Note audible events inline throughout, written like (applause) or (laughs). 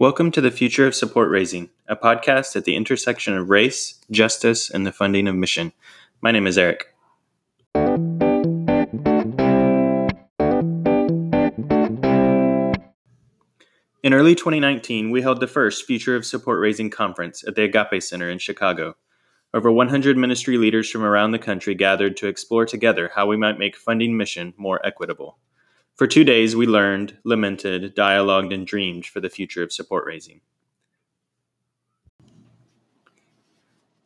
Welcome to the Future of Support Raising, a podcast at the intersection of race, justice, and the funding of mission. My name is Eric. In early 2019, we held the first Future of Support Raising conference at the Agape Center in Chicago. Over 100 ministry leaders from around the country gathered to explore together how we might make funding mission more equitable. For two days, we learned, lamented, dialogued, and dreamed for the future of support raising.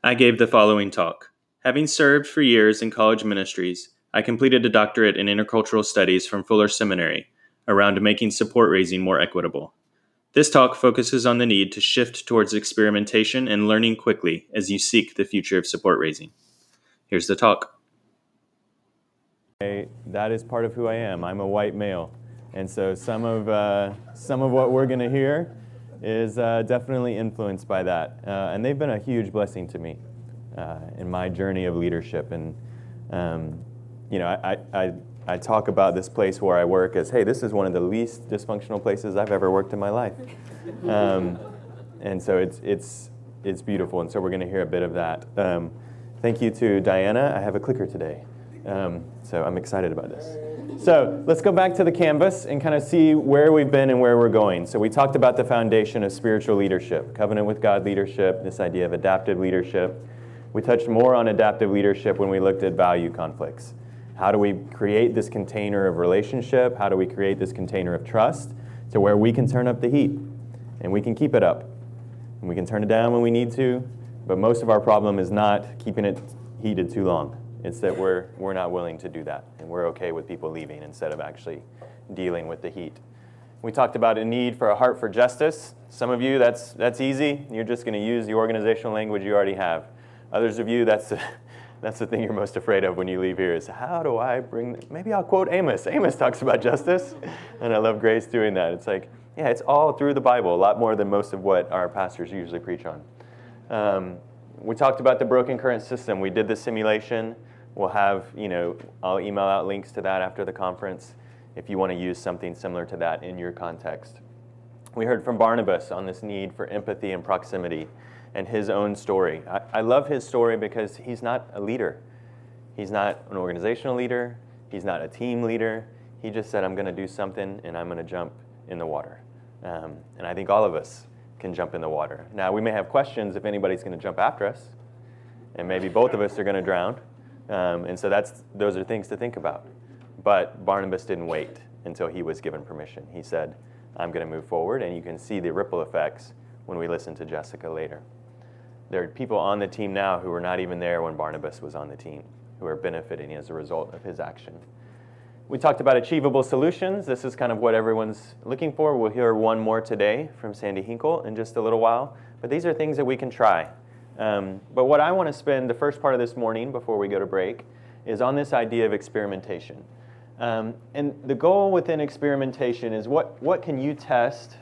I gave the following talk. Having served for years in college ministries, I completed a doctorate in intercultural studies from Fuller Seminary around making support raising more equitable. This talk focuses on the need to shift towards experimentation and learning quickly as you seek the future of support raising. Here's the talk that is part of who I am. I'm a white male. And so some of, uh, some of what we're going to hear is uh, definitely influenced by that. Uh, and they've been a huge blessing to me uh, in my journey of leadership. And, um, you know, I, I, I talk about this place where I work as, hey, this is one of the least dysfunctional places I've ever worked in my life. Um, and so it's, it's, it's beautiful. And so we're going to hear a bit of that. Um, thank you to Diana. I have a clicker today. Um, so I'm excited about this. So let's go back to the canvas and kind of see where we've been and where we're going. So we talked about the foundation of spiritual leadership, covenant with God leadership, this idea of adaptive leadership. We touched more on adaptive leadership when we looked at value conflicts. How do we create this container of relationship? How do we create this container of trust to where we can turn up the heat and we can keep it up? And we can turn it down when we need to, but most of our problem is not keeping it heated too long. It's that we're, we're not willing to do that, and we're okay with people leaving instead of actually dealing with the heat. We talked about a need for a heart for justice. Some of you, that's, that's easy. You're just going to use the organizational language you already have. Others of you, that's the, (laughs) that's the thing you're most afraid of when you leave here is how do I bring, maybe I'll quote Amos. Amos talks about justice, and I love Grace doing that. It's like, yeah, it's all through the Bible, a lot more than most of what our pastors usually preach on. Um, we talked about the broken current system. We did the simulation. We'll have, you know, I'll email out links to that after the conference if you want to use something similar to that in your context. We heard from Barnabas on this need for empathy and proximity and his own story. I, I love his story because he's not a leader. He's not an organizational leader. He's not a team leader. He just said, I'm going to do something and I'm going to jump in the water. Um, and I think all of us can jump in the water. Now, we may have questions if anybody's going to jump after us, and maybe both of us are going to drown. Um, and so that's, those are things to think about. But Barnabas didn't wait until he was given permission. He said, I'm going to move forward, and you can see the ripple effects when we listen to Jessica later. There are people on the team now who were not even there when Barnabas was on the team, who are benefiting as a result of his action. We talked about achievable solutions. This is kind of what everyone's looking for. We'll hear one more today from Sandy Hinkle in just a little while. But these are things that we can try um, but what I want to spend the first part of this morning before we go to break is on this idea of experimentation. Um, and the goal within experimentation is what, what can you test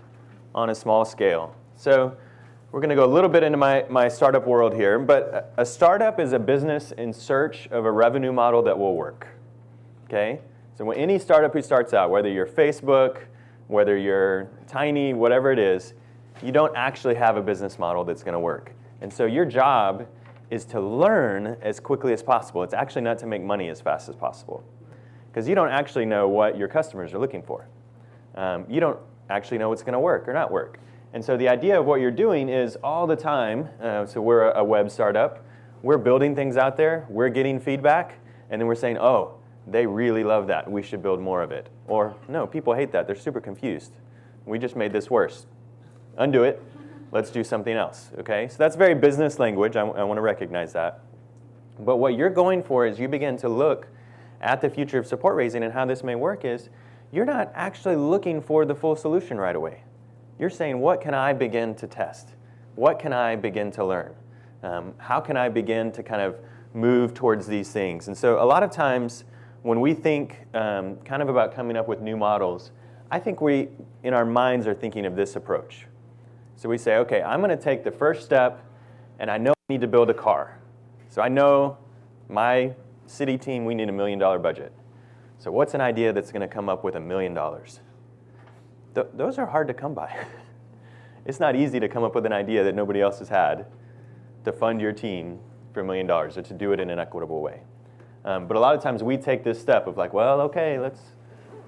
on a small scale? So we're going to go a little bit into my, my startup world here, but a startup is a business in search of a revenue model that will work. Okay? So when any startup who starts out, whether you're Facebook, whether you're tiny, whatever it is, you don't actually have a business model that's going to work. And so your job is to learn as quickly as possible. It's actually not to make money as fast as possible because you don't actually know what your customers are looking for. Um, you don't actually know what's going to work or not work. And so the idea of what you're doing is all the time, uh, so we're a web startup, we're building things out there, we're getting feedback, and then we're saying, oh, they really love that, we should build more of it. Or, no, people hate that, they're super confused. We just made this worse. Undo it, let's do something else, okay? So that's very business language. I, I want to recognize that. But what you're going for is you begin to look at the future of support raising and how this may work is you're not actually looking for the full solution right away. You're saying, what can I begin to test? What can I begin to learn? Um, how can I begin to kind of move towards these things? And so a lot of times when we think um, kind of about coming up with new models, I think we, in our minds, are thinking of this approach. So we say, okay, I'm going to take the first step, and I know I need to build a car. So I know my city team, we need a million dollar budget. So what's an idea that's going to come up with a million dollars? Those are hard to come by. (laughs) it's not easy to come up with an idea that nobody else has had to fund your team for a million dollars or to do it in an equitable way. Um, but a lot of times we take this step of like, well, okay, let's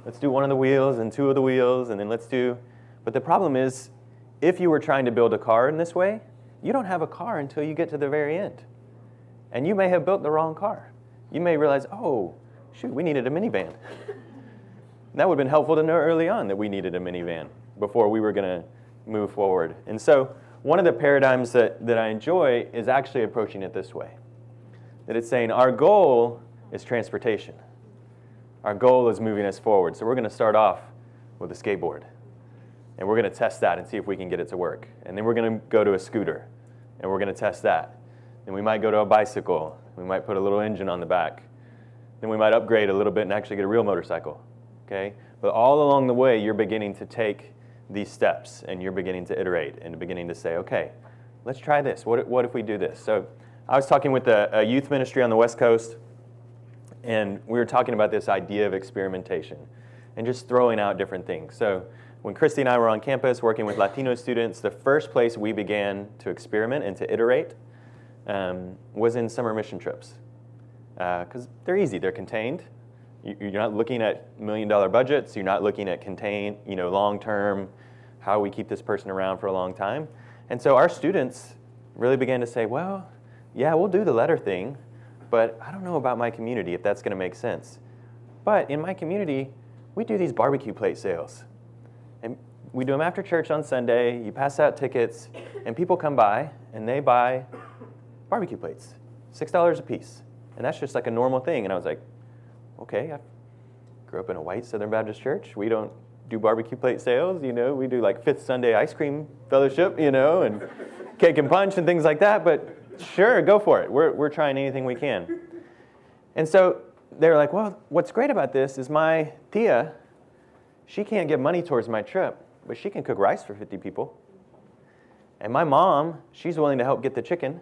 let's do one of the wheels and two of the wheels, and then let's do. But the problem is, if you were trying to build a car in this way, you don't have a car until you get to the very end, and you may have built the wrong car. You may realize, oh, shoot, we needed a minivan. (laughs) that would have been helpful to know early on that we needed a minivan before we were going to move forward. And so, one of the paradigms that, that I enjoy is actually approaching it this way that it's saying our goal is transportation. Our goal is moving us forward. So we're going to start off with a skateboard. And we're going to test that and see if we can get it to work. And then we're going to go to a scooter. And we're going to test that. Then we might go to a bicycle. We might put a little engine on the back. Then we might upgrade a little bit and actually get a real motorcycle. Okay? But all along the way, you're beginning to take these steps and you're beginning to iterate and beginning to say, okay, let's try this. What, what if we do this? So I was talking with a, a youth ministry on the West Coast and we were talking about this idea of experimentation and just throwing out different things. So when Christy and I were on campus working with Latino students, the first place we began to experiment and to iterate um, was in summer mission trips. Because uh, they're easy, they're contained. You're not looking at million dollar budgets, you're not looking at contain, you know, long term, how we keep this person around for a long time. And so our students really began to say, well, yeah, we'll do the letter thing, but I don't know about my community if that's going to make sense. But in my community, we do these barbecue plate sales. We do them after church on Sunday. You pass out tickets, and people come by and they buy barbecue plates, $6 a piece. And that's just like a normal thing. And I was like, okay, I grew up in a white Southern Baptist church. We don't do barbecue plate sales, you know. We do like Fifth Sunday ice cream fellowship, you know, and cake and punch and things like that. But Sure, go for it. We're, we're trying anything we can. And so they were like, well, what's great about this is my tia, she can't give money towards my trip, but she can cook rice for 50 people. And my mom, she's willing to help get the chicken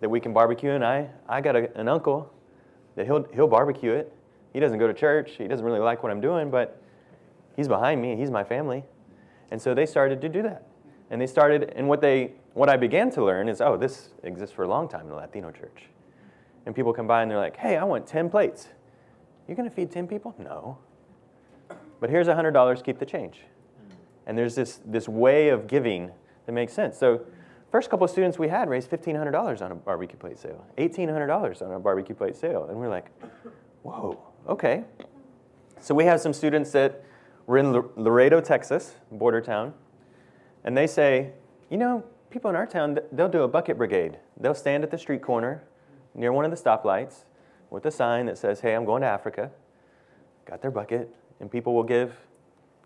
that we can barbecue. And I, I got a, an uncle that he'll, he'll barbecue it. He doesn't go to church. He doesn't really like what I'm doing, but he's behind me. He's my family. And so they started to do that. And they started, and what they what I began to learn is, oh, this exists for a long time in the Latino church. And people come by and they're like, hey, I want 10 plates. You're going to feed 10 people? No. But here's $100, keep the change. And there's this, this way of giving that makes sense. So, first couple of students we had raised $1,500 on a barbecue plate sale, $1,800 on a barbecue plate sale. And we're like, whoa, okay. So, we have some students that were in Laredo, Texas, border town, and they say, you know, people in our town, they'll do a bucket brigade. They'll stand at the street corner near one of the stoplights with a sign that says, hey, I'm going to Africa. Got their bucket, and people will give,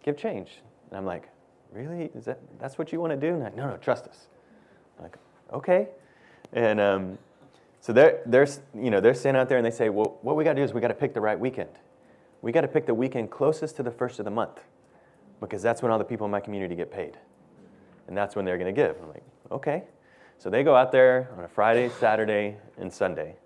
give change. And I'm like, really? Is that, that's what you want to do? No, no, trust us. I'm like, okay. And um, so they're, they're, you know, they're standing out there and they say, well, what we got to do is we got to pick the right weekend. We got to pick the weekend closest to the first of the month because that's when all the people in my community get paid. And that's when they're going to give. I'm like, okay. So they go out there on a Friday, Saturday, and Sunday.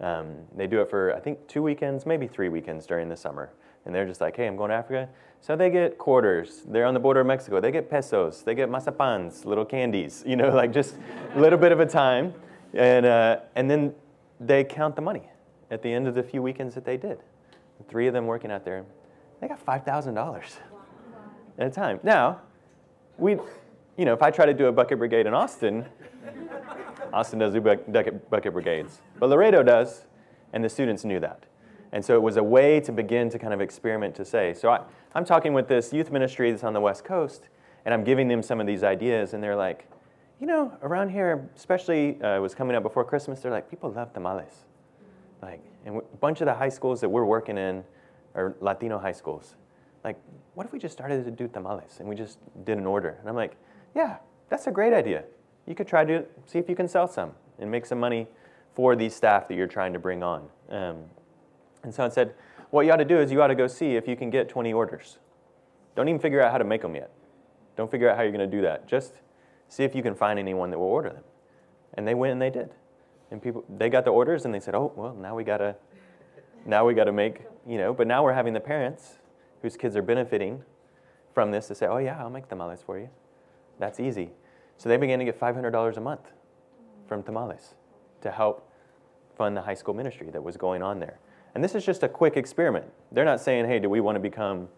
Um, they do it for, I think, two weekends, maybe three weekends during the summer. And they're just like, hey, I'm going to Africa. So they get quarters. They're on the border of Mexico. They get pesos. They get mazapans, little candies, (laughs) you know, like just a little bit of a time. And, uh, and then they count the money at the end of the few weekends that they did. Three of them working out there. They got $5,000 at a time. Now, we you know, if I try to do a bucket brigade in Austin, Austin does do bucket brigades, but Laredo does, and the students knew that. And so it was a way to begin to kind of experiment to say. So I, I'm talking with this youth ministry that's on the West Coast, and I'm giving them some of these ideas, and they're like, you know, around here, especially uh, it was coming up before Christmas, they're like, people love tamales. Like, and a bunch of the high schools that we're working in are Latino high schools. Like, what if we just started to do tamales and we just did an order? And I'm like, yeah, that's a great idea. You could try to see if you can sell some and make some money for these staff that you're trying to bring on. Um, and so I said, what you ought to do is you ought to go see if you can get 20 orders. Don't even figure out how to make them yet. Don't figure out how you're going to do that. Just see if you can find anyone that will order them. And they went and they did. And people they got the orders and they said, "Oh, well, now we got to now we got to make, you know, but now we're having the parents whose kids are benefiting from this to say, "Oh yeah, I'll make tamales for you." That's easy. So they began to get $500 a month from tamales to help fund the high school ministry that was going on there. And this is just a quick experiment. They're not saying, hey, do we want to become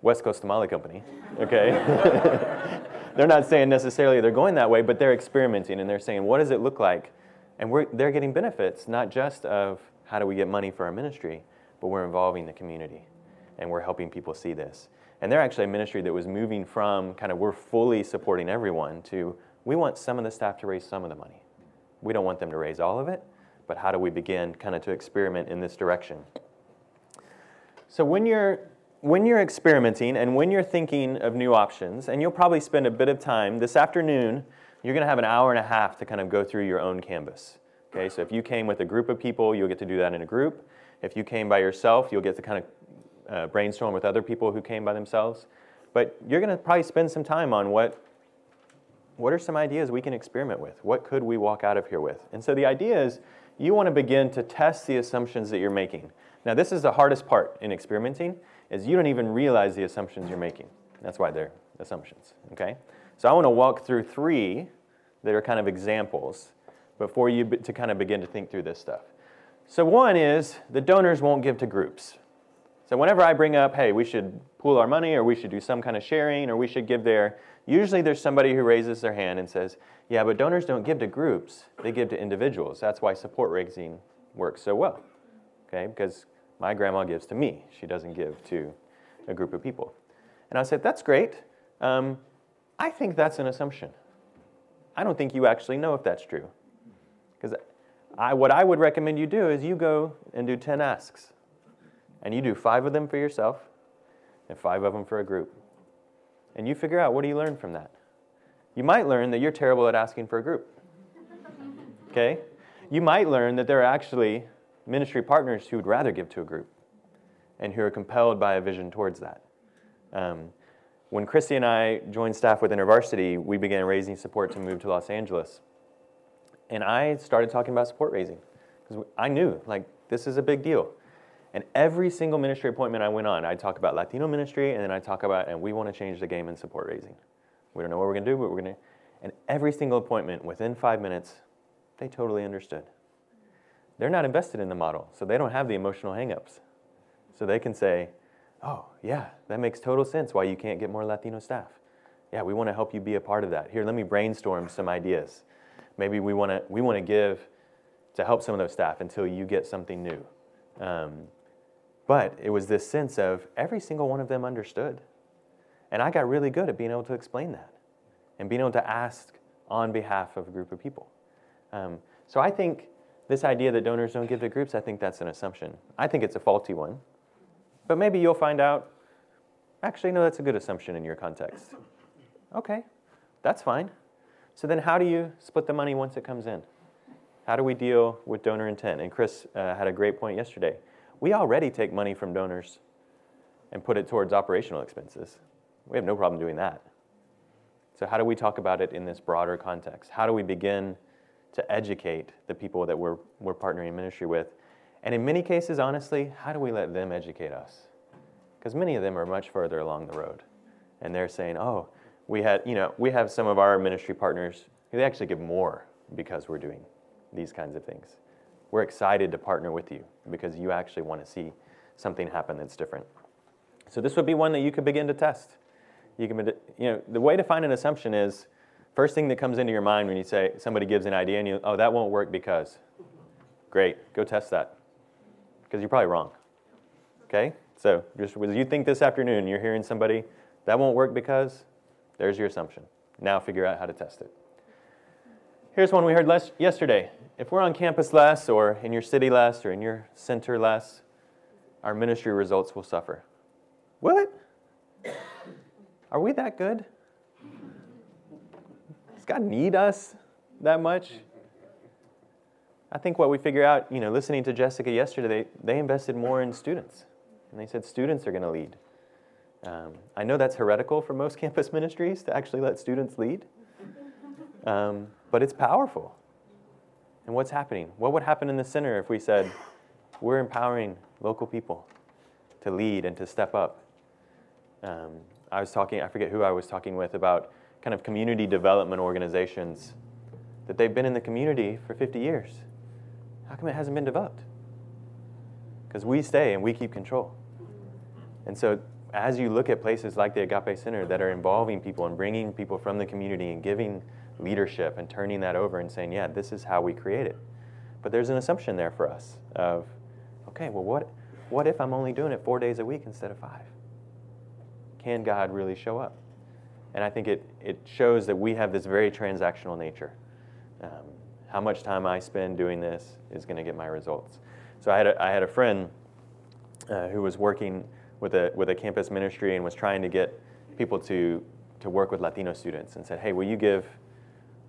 West Coast Tamale Company? Okay? (laughs) they're not saying necessarily they're going that way, but they're experimenting and they're saying, what does it look like? And they're getting benefits, not just of how do we get money for our ministry, but we're involving the community and we're helping people see this. And they're actually a ministry that was moving from kind of we're fully supporting everyone to we want some of the staff to raise some of the money. We don't want them to raise all of it, but how do we begin kind of to experiment in this direction? So when you're when you're experimenting and when you're thinking of new options, and you'll probably spend a bit of time this afternoon, you're going to have an hour and a half to kind of go through your own canvas. Okay, so if you came with a group of people, you'll get to do that in a group. If you came by yourself, you'll get to kind of uh, brainstorm with other people who came by themselves. But you're going to probably spend some time on what, what are some ideas we can experiment with? What could we walk out of here with? And so the idea is you want to begin to test the assumptions that you're making. Now, this is the hardest part in experimenting, is you don't even realize the assumptions you're making. That's why they're assumptions, okay? So I want to walk through three that are kind of examples before you to kind of begin to think through this stuff. So one is the donors won't give to groups. So whenever I bring up, hey, we should pool our money or we should do some kind of sharing or we should give there, usually there's somebody who raises their hand and says, yeah, but donors don't give to groups, they give to individuals. That's why support raising works so well. Okay, because my grandma gives to me, she doesn't give to a group of people. And I said, that's great. Um, I think that's an assumption. I don't think you actually know if that's true. Because I, what I would recommend you do is you go and do 10 asks and you do five of them for yourself and five of them for a group. And you figure out what do you learn from that. You might learn that you're terrible at asking for a group. Okay? You might learn that there are actually ministry partners who would rather give to a group and who are compelled by a vision towards that. Um, when Christy and I joined staff with InterVarsity, we began raising support to move to Los Angeles. And I started talking about support raising because I knew, like, this is a big deal. And every single ministry appointment I went on, I'd talk about Latino ministry, and then I'd talk about, and we want to change the game in support raising. We don't know what we're going to do, but we're going to. And every single appointment, within five minutes, they totally understood. They're not invested in the model, so they don't have the emotional hangups. So they can say, oh, yeah, that makes total sense why you can't get more Latino staff. Yeah, we want to help you be a part of that. Here, let me brainstorm some ideas. Maybe we want to, we want to give to help some of those staff until you get something new. Um, but it was this sense of every single one of them understood. And I got really good at being able to explain that and being able to ask on behalf of a group of people. Um, so I think this idea that donors don't give to groups, I think that's an assumption. I think it's a faulty one. But maybe you'll find out, actually, no, that's a good assumption in your context. Okay, that's fine. So then how do you split the money once it comes in? How do we deal with donor intent? And Chris uh, had a great point yesterday we already take money from donors and put it towards operational expenses. We have no problem doing that. So, how do we talk about it in this broader context? How do we begin to educate the people that we're, we're partnering ministry with? And in many cases, honestly, how do we let them educate us? Because many of them are much further along the road. And they're saying, oh, we had, you know, we have some of our ministry partners who they actually give more because we're doing these kinds of things. We're excited to partner with you because you actually want to see something happen that's different. So this would be one that you could begin to test. You can, you know, the way to find an assumption is first thing that comes into your mind when you say somebody gives an idea and you, oh, that won't work because. Great, go test that because you're probably wrong. Okay, so just as you think this afternoon, you're hearing somebody that won't work because. There's your assumption. Now figure out how to test it. Here's one we heard less, yesterday. If we're on campus less, or in your city less, or in your center less, our ministry results will suffer. Will it? Are we that good? Does God need us that much? I think what we figure out, you know, listening to Jessica yesterday, they, they invested more in students. And they said students are going to lead. Um, I know that's heretical for most (laughs) campus ministries to actually let students lead. Um, but it's powerful. And what's happening? What would happen in the center if we said, we're empowering local people to lead and to step up? Um, I was talking, I forget who I was talking with about kind of community development organizations that they've been in the community for 50 years. How come it hasn't been developed? Because we stay and we keep control. And so, as you look at places like the Agape Center that are involving people and bringing people from the community and giving leadership and turning that over and saying, yeah, this is how we create it. But there's an assumption there for us of, okay, well, what, what if I'm only doing it four days a week instead of five? Can God really show up? And I think it, it shows that we have this very transactional nature. Um, how much time I spend doing this is going to get my results. So I had a, I had a friend uh, who was working with a, with a campus ministry and was trying to get people to, to work with Latino students and said, hey, will you give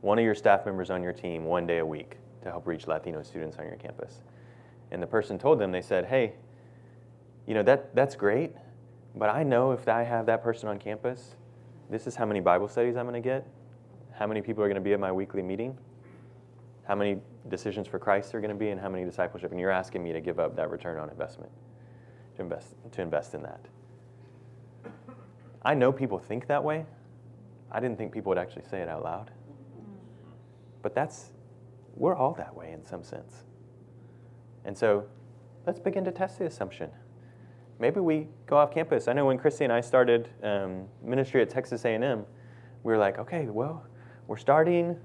one of your staff members on your team one day a week to help reach Latino students on your campus? And the person told them, they said, hey, you know, that, that's great, but I know if I have that person on campus, this is how many Bible studies I'm going to get, how many people are going to be at my weekly meeting, how many decisions for Christ are going to be, and how many discipleship. And you're asking me to give up that return on investment to invest, to invest in that. I know people think that way. I didn't think people would actually say it out loud. But that's, we're all that way in some sense. And so let's begin to test the assumption. Maybe we go off campus. I know when Christy and I started um, ministry at Texas A&M, we were like, okay, well, we're starting,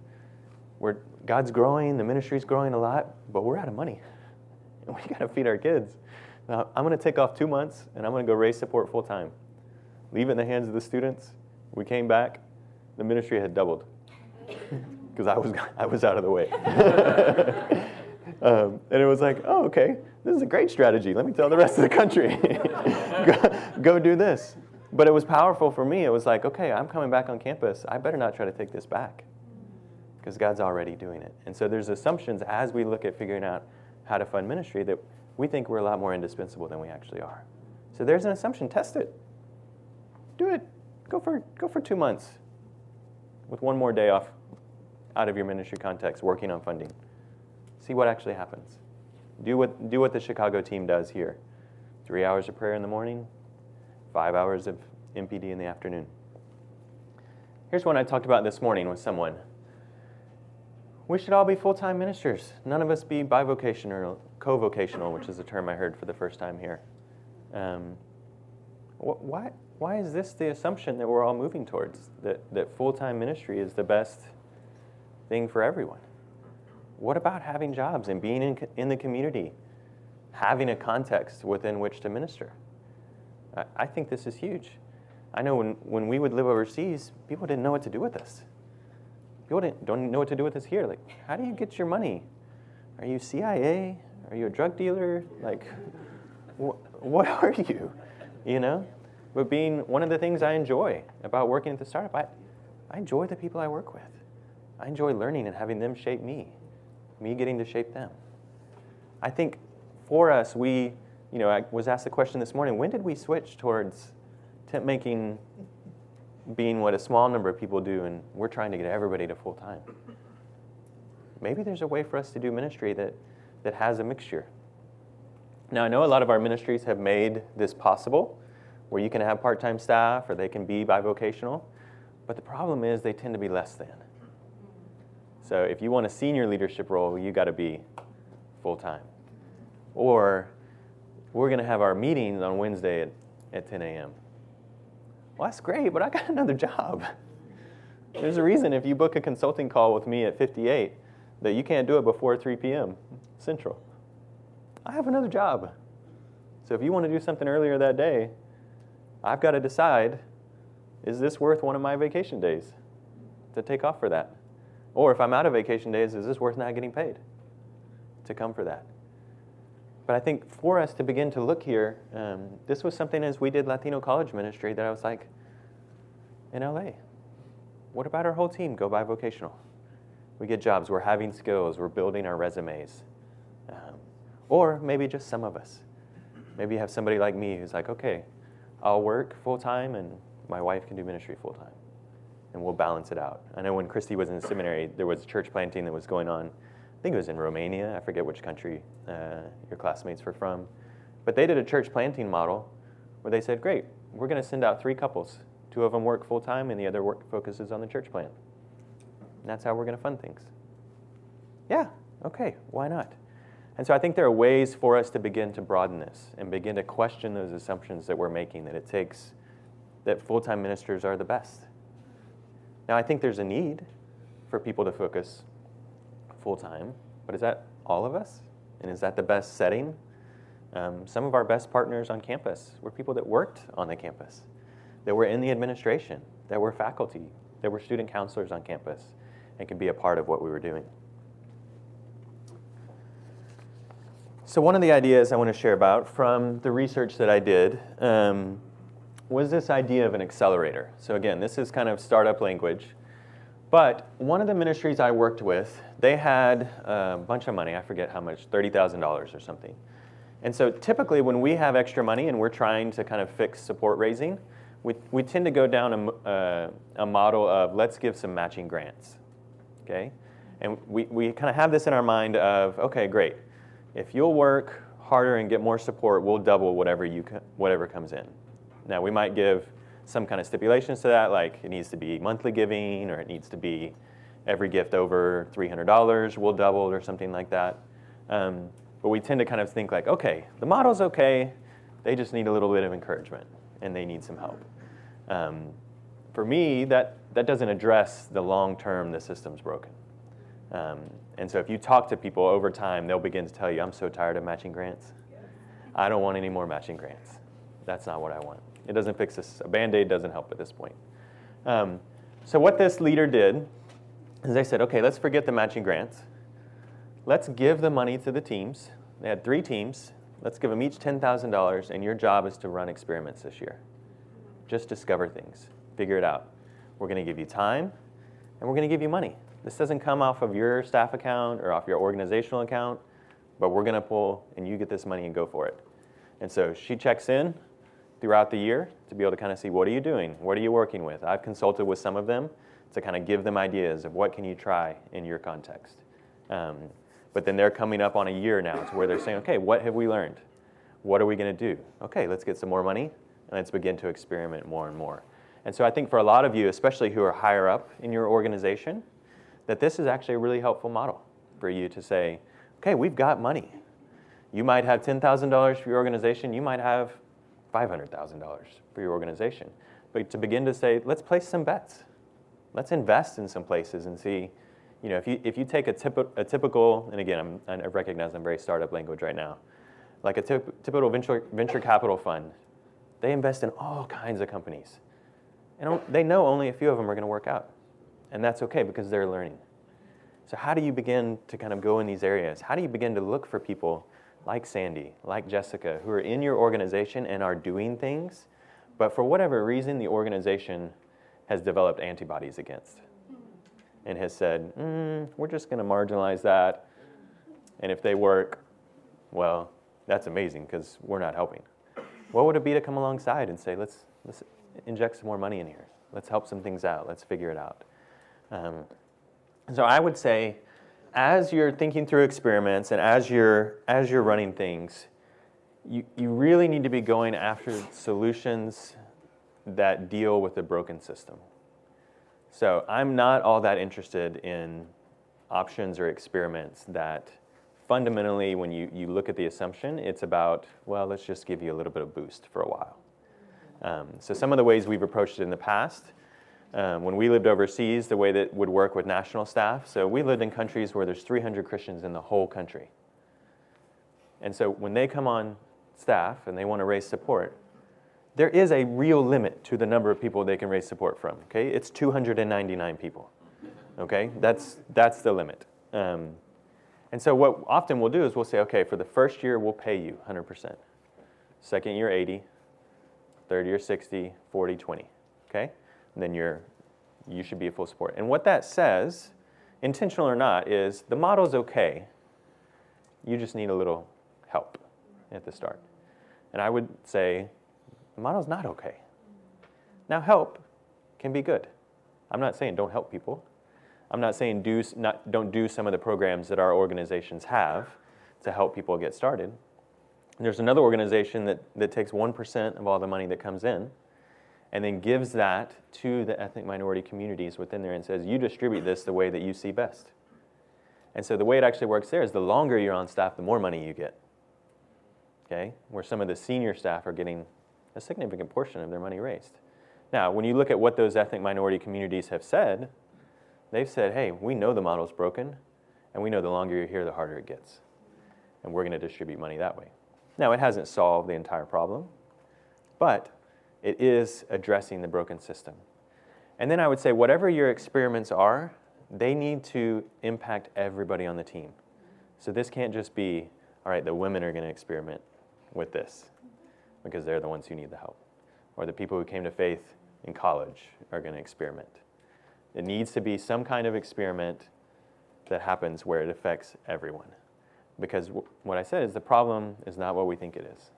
we're, God's growing, the ministry's growing a lot, but we're out of money. And (laughs) we got to feed our kids. Now, I'm to take off two months and I'm to go raise support full time. Leave it in the hands of the students. We came back, the ministry had doubled (laughs) because I was, (laughs) I was out of the way. (laughs) um, and it was like, oh, okay, this is a great strategy. Let me tell the rest of the country (laughs) go, go do this. But it was powerful for me. It was like, okay, I'm coming back on campus. I better not try to take this back because God's already doing it. And so there's assumptions as we look at figuring out how to fund ministry that we think we're a lot more indispensable than we actually are. So there's an assumption. Test it. Do it. Go for go for two months with one more day off out of your ministry context working on funding. See what actually happens. Do what do what the Chicago team does here. Three hours of prayer in the morning, five hours of MPD in the afternoon. Here's one I talked about this morning with someone. We should all be full time ministers. None of us be bivocational, co vocational, which is a term I heard for the first time here. Um, why, why is this the assumption that we're all moving towards? That, that full time ministry is the best thing for everyone? What about having jobs and being in, in the community, having a context within which to minister? I, I think this is huge. I know when, when we would live overseas, people didn't know what to do with us. People didn't, don't know what to do with us here. Like, how do you get your money? Are you CIA? Are you a drug dealer? Like, wh- what (laughs) are you? You know? But being one of the things I enjoy about working at the startup, I, I enjoy the people I work with. I enjoy learning and having them shape me, me getting to shape them. I think for us, we, you know, I was asked the question this morning when did we switch towards tent making being what a small number of people do, and we're trying to get everybody to full time? Maybe there's a way for us to do ministry that, that has a mixture. Now, I know a lot of our ministries have made this possible, where you can have part time staff or they can be bivocational, but the problem is they tend to be less than. So if you want a senior leadership role, you got to be full time. Or we're going to have our meetings on Wednesday at, at 10 a.m. Well, that's great, but I got (laughs) another job. There's a reason if you book a consulting call with me at 58 that you can't do it before 3 p.m. Central. I have another job. So if you want to do something earlier that day, I've got to decide is this worth one of my vacation days to take off for that? Or if I'm out of vacation days, is this worth not getting paid to come for that? But I think for us to begin to look here, um, this was something as we did Latino college ministry that I was like, in LA, what about our whole team go bivocational? We get jobs, we're having skills, we're building our resumes. Um, or maybe just some of us. Maybe you have somebody like me who's like, okay, I'll work full time and my wife can do ministry full time and we'll balance it out. I know when Christy was in the seminary, there was church planting that was going on. I think it was in Romania. I forget which country uh, your classmates were from. But they did a church planting model where they said, great, we're going to send out three couples Two of them work full time, and the other work focuses on the church plant. And that's how we're going to fund things. Yeah, okay, why not? And so I think there are ways for us to begin to broaden this and begin to question those assumptions that we're making that it takes that full time ministers are the best. Now, I think there's a need for people to focus full time, but is that all of us? And is that the best setting? Um, some of our best partners on campus were people that worked on the campus, that were in the administration, that were faculty, that were student counselors on campus, and could be a part of what we were doing. So, one of the ideas I want to share about from the research that I did um, was this idea of an accelerator. So, again, this is kind of startup language. But one of the ministries I worked with, they had a bunch of money. I forget how much, $30,000 or something. And so typically, when we have extra money and we're trying to kind of fix support raising, we, we tend to go down a, uh, a model of let's give some matching grants. Okay? And we, we kind of have this in our mind of okay, great. If you'll work harder and get more support, we'll double whatever, you, whatever comes in. Now, we might give some kind of stipulations to that, like it needs to be monthly giving or it needs to be every gift over $300, we'll double or something like that. Um, but we tend to kind of think like, okay, the model's okay, they just need a little bit of encouragement and they need some help. Um, for me, that, that doesn't address the long term the system's broken. Um, and so if you talk to people over time, they'll begin to tell you, I'm so tired of matching grants. I don't want any more matching grants. That's not what I want. It doesn't fix this. A band aid doesn't help at this point. Um, so, what this leader did is they said, okay, let's forget the matching grants let's give the money to the teams. They had three teams. Let's give them each $10,000, and your job is to run experiments this year. Just discover things, figure it out. We're going to give you time, and we're going to give you money. This doesn't come off of your staff account or off your organizational account, but we're going to pull, and you get this money and go for it. And so she checks in throughout the year to be able to kind of see what are you doing? What are you working with? I've consulted with some of them to kind of give them ideas of what can you try in your context. Um, but then they're coming up on a year now to where they're saying, okay, what have we learned? What are we going to do? Okay, let's get some more money and let's begin to experiment more and more. And so I think for a lot of you, especially who are higher up in your organization, that this is actually a really helpful model for you to say, okay, we've got money. You might have $10,000 for your organization, you might have $500,000 for your organization. But to begin to say, let's place some bets. Let's invest in some places and see you know, if you, if you take a, typ- a typical, and again, I'm, I recognize I'm very startup language right now, like a typ- typical venture, venture capital fund, they invest in all kinds of companies. And they know only a few of them are going to work out. And that's okay because they're learning. So, how do you begin to kind of go in these areas? How do you begin to look for people like Sandy, like Jessica, who are in your organization and are doing things, but for whatever reason, the organization has developed antibodies against? and has said, mm, we're just going to marginalize that. And if they work, well, that's amazing because we're not helping. What would it be to come alongside and say, let's, let's inject some more money in here? Let's help some things out. Let's figure it out. Um, so I would say, as you're thinking through experiments and as you're, as you're running things, you, you really need to be going after solutions that deal with the broken system. So I'm not all that interested in options or experiments that fundamentally, when you, you look at the assumption, it's about, well, let's just give you a little bit of boost for a while. Um, so some of the ways we've approached it in the past, um, when we lived overseas, the way that would work with national staff, so we lived in countries where there's 300 Christians in the whole country. And so when they come on staff and they want to raise support, there is a real limit to the number of people they can raise support from. Okay, it's 299 people. Okay, that's that's the limit. Um, and so what often we'll do is we'll say, okay, for the first year we'll pay you 100%. Second year 80, third year 60, 40, 20. Okay, then you're you should be a full support. And what that says, intentional or not, is the model's okay. You just need a little help at the start. And I would say the model's not okay. Now, help can be good. I'm not saying don't help people. I'm not saying do, not, don't do some of the programs that our organizations have to help people get started. There's another organization that, that takes 1% of all the money that comes in, and then gives that to the ethnic minority communities within there and says, you distribute this the way that you see best. And so the way it actually works there is the longer you're on staff, the more money you get. Okay? Where some of the senior staff are getting a significant portion of their money raised. Now, when you look at what those ethnic minority communities have said, they've said, hey, we know the model's broken, and we know the longer you're here, the harder it gets. And we're going to distribute money that way. Now, it hasn't solved the entire problem, but it is addressing the broken system. And then I would say, whatever your experiments are, they need to impact everybody on the team. So this can't just be, all right, the women are going to experiment with this because they're the ones who need the help. Or the people who came to faith in college are going to experiment. It needs to be some kind of experiment that happens where it affects everyone. Because what I said is the problem is not what we think it is.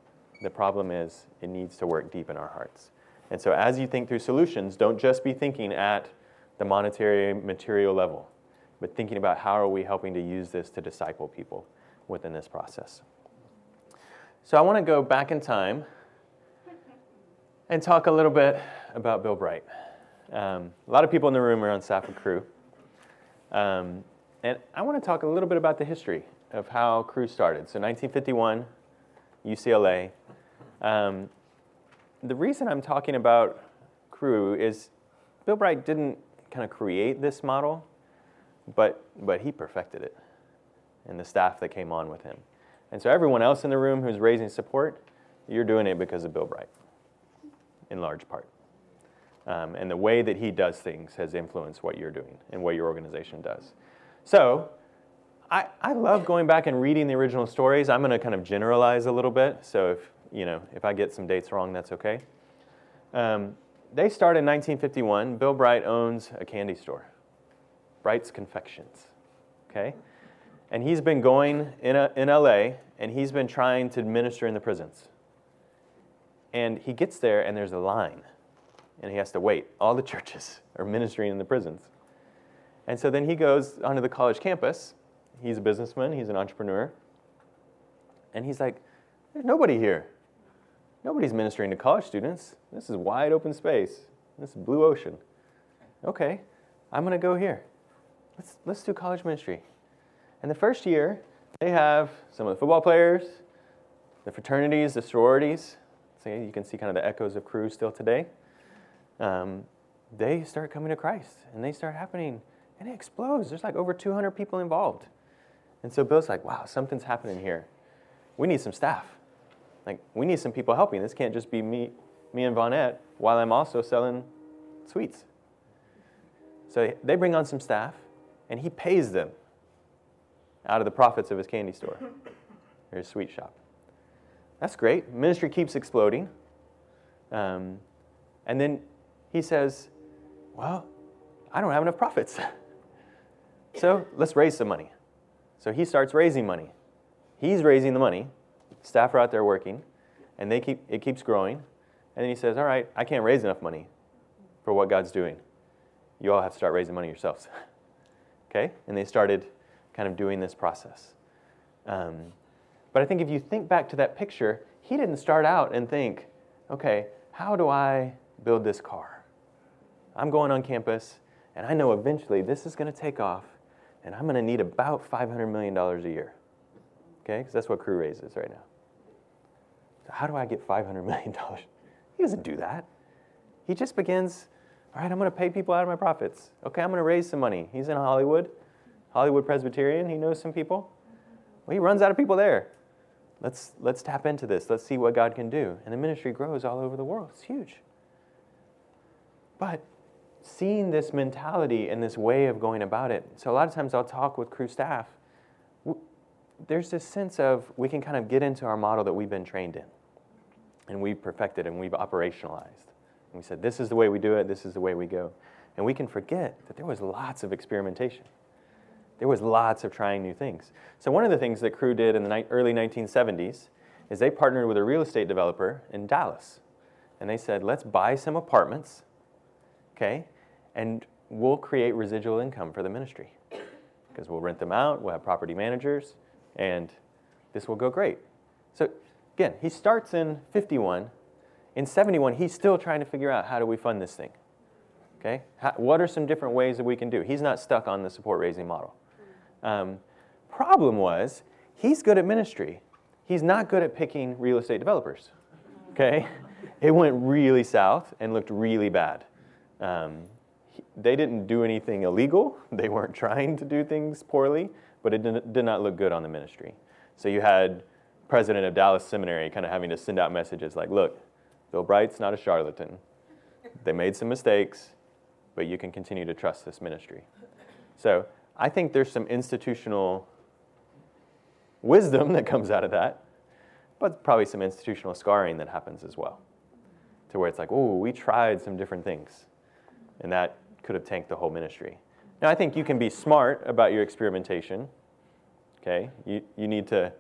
The problem is it needs to work deep in our hearts. And so as you think through solutions, don't just be thinking at the monetary material level, but thinking about how are we helping to use this to disciple people within this process. So I want to go back in time and talk a little bit about Bill Bright. Um, a lot of people in the room are on with Cru. Um, and I want to talk a little bit about the history of how Cru started. So 1951, UCLA. Um, the reason I'm talking about Cru is Bill Bright didn't kind of create this model, but, but he perfected it and the staff that came on with him. And so everyone else in the room who's raising support, you're doing it because of Bill Bright, in large part. Um, and the way that he does things has influenced what you're doing and what your organization does. So I, I love going back and reading the original stories. I'm going to kind of generalize a little bit. So if, you know, if I get some dates wrong, that's okay. Um, they start in 1951. Bill Bright owns a candy store, Bright's Confections. Okay? And he's been going in, a, in LA and he's been trying to minister in the prisons. And he gets there and there's a line and he has to wait. All the (laughs) churches are ministering in the prisons. And so then he goes onto the college campus. He's a businessman, he's an entrepreneur. And he's like, There's nobody here. Nobody's ministering to college students. This is wide open space. This is blue ocean. Okay, I'm going to go here. Let's, let's do college ministry. And the first year, they have some of the football players, the fraternities, the sororities. So you can see kind of the echoes of Cru still today. Um, they start coming to Christ and they start happening and it explodes. There's like over 200 people involved. And so Bill's like, wow, something's happening here. We need some staff. Like, we need some people helping. This can't just be me, me and Vonette while I'm also selling sweets. So they bring on some staff, and he pays them out of the profits of his candy store (laughs) or his sweet shop. That's great. Ministry keeps exploding. Um, and then he says, Well, I don't have enough profits. (laughs) so let's raise some money. So he starts raising money. He's raising the money. Staff are out there working, and they keep, it keeps growing. And then he says, All right, I can't raise enough money for what God's doing. You all have to start raising money yourselves. (laughs) okay? And they started kind of doing this process. Um, but I think if you think back to that picture, he didn't start out and think, okay, how do I build this car? I'm going on campus, and I know eventually this is going to take off, and I'm going to need about $500 million a year. Okay? Because that's what Cru raises right now. So, how do I get $500 (laughs) million? He doesn't do that. He just begins, all right, I'm going to pay people out of my profits. Okay, I'm going to raise some money. He's in Hollywood, Hollywood Presbyterian. He knows some people. Well, he runs out of people there. Let's, let's tap into this. Let's see what God can do. And the ministry grows all over the world. It's huge. But seeing this mentality and this way of going about it. So a lot of times I'll talk with Cru staff. There's this sense of we can kind of get into our model that we've been trained in and we've perfected and we've operationalized. And we said, this is the way we do it, this is the way we go. And we can forget that there was lots of experimentation. There was lots of trying new things. So one of the things that Cru did in the early 1970s is they partnered with a real estate developer in Dallas. And they said, let's buy some apartments, okay, and we'll create residual income for the ministry. Because we'll rent them out, we'll have property managers, and this will go great. So again, he starts in 51 In 71, he's still trying to figure out how do we fund this thing? Okay? How, what are some different ways that we can do? He's not stuck on the support raising model. Um, problem was, he's good at ministry. He's not good at picking real estate developers. Okay? (laughs) It went really south and looked really bad. Um, they didn't do anything illegal. (laughs) They weren't trying to do things poorly, but it did, not look good on the ministry. So you had president of Dallas Seminary kind of having to send out messages like, look, Bill Bright's not a charlatan. They made some mistakes, but you can continue to trust this ministry. So I think there's some institutional wisdom (laughs) that comes out of that, but probably some institutional scarring that happens as well. To where it's like, oh, we tried some different things, and that could have tanked the whole ministry. Now, I think you can be smart about your experimentation. Okay? You, you need to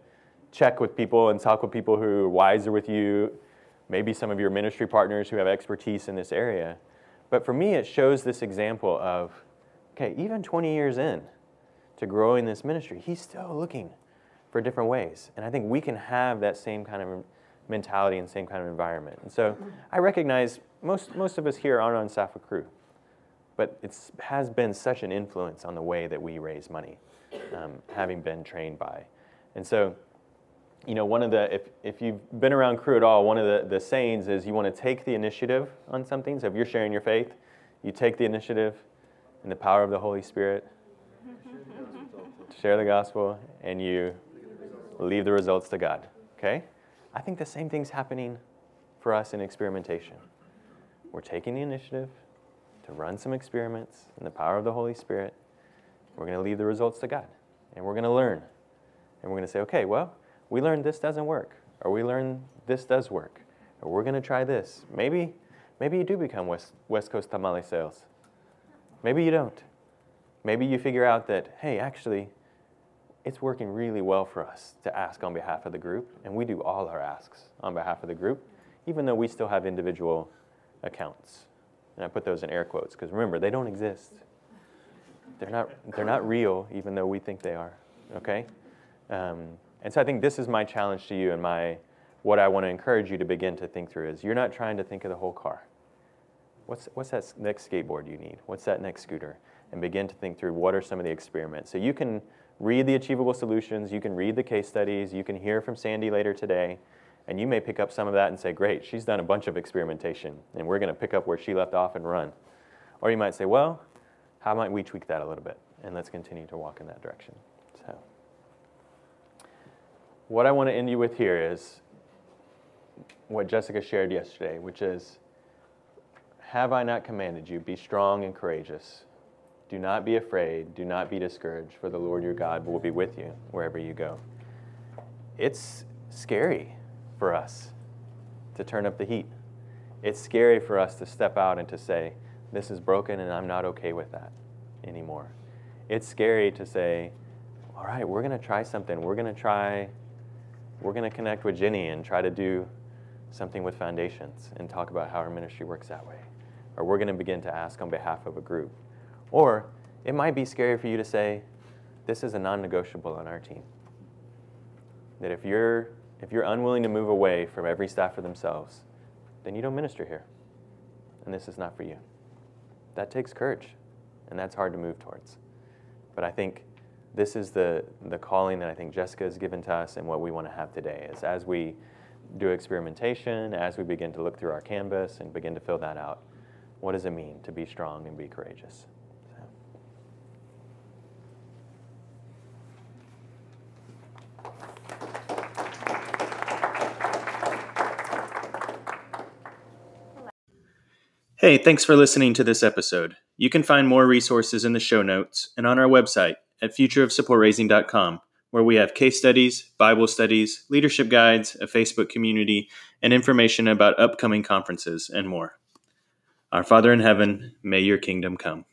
check with people and talk with people who are wiser with you, maybe some of your ministry partners who have expertise in this area. But for me, it shows this example of, okay, even 20 years in to growing this ministry, he's still looking for different ways. And I think we can have that same kind of mentality and same kind of environment. And so I recognize most, most of us here aren't on with Cru, but it has been such an influence on the way that we raise money, um, having been trained by. And so, you know, one of the, if, if you've been around Cru at all, one of the, the sayings is you want to take the initiative on something. So if you're sharing your faith, you take the initiative in the power of the Holy Spirit, to share the gospel, and you leave the results to God. Okay? I think the same thing's happening for us in experimentation. We're taking the initiative to run some experiments in the power of the Holy Spirit. We're going to leave the results to God. And we're going to learn. And we're going to say, okay, well, we learned this doesn't work. Or we learned this does work. Or we're going to try this. Maybe, maybe you do become West, West Coast tamale sales. Maybe you don't. Maybe you figure out that, hey, actually, it's working really well for us to ask on behalf of the group, and we do all our asks on behalf of the group, even though we still have individual accounts. And I put those in air quotes because remember, they don't exist. They're not, they're not real, even though we think they are. Okay? Um, and so I think this is my challenge to you and my what I want to encourage you to begin to think through is you're not trying to think of the whole car. What's, what's that next skateboard you need? What's that next scooter? And begin to think through what are some of the experiments. So you can read the achievable solutions, you can read the case studies, you can hear from Sandy later today, and you may pick up some of that and say, Great, she's done a bunch of experimentation, and we're going to pick up where she left off and run. Or you might say, Well, how might we tweak that a little bit? And let's continue to walk in that direction. So, what I want to end you with here is what Jessica shared yesterday, which is Have I not commanded you, be strong and courageous? Do not be afraid. Do not be discouraged, for the Lord your God will be with you wherever you go. It's scary for us to turn up the heat. It's scary for us to step out and to say, This is broken and I'm not okay with that anymore. It's scary to say, All right, we're going to try something. We're going to try, we're going to connect with Jenny and try to do something with foundations and talk about how our ministry works that way. Or we're going to begin to ask on behalf of a group or it might be scary for you to say, this is a non negotiable on our team. That if you're, if you're unwilling to move away from every staff for themselves, then you don't minister here. And this is not for you. That takes courage, and that's hard to move towards. But I think this is the, the calling that I think Jessica has given to us and what we want to have today is as we do experimentation, as we begin to look through our canvas and begin to fill that out, what does it mean to be strong and be courageous? Hey, thanks for listening to this episode. You can find more resources in the show notes and on our website at futureofsupportraising.com, where we have case studies, Bible studies, leadership guides, a Facebook community, and information about upcoming conferences and more. Our Father in heaven, may your kingdom come.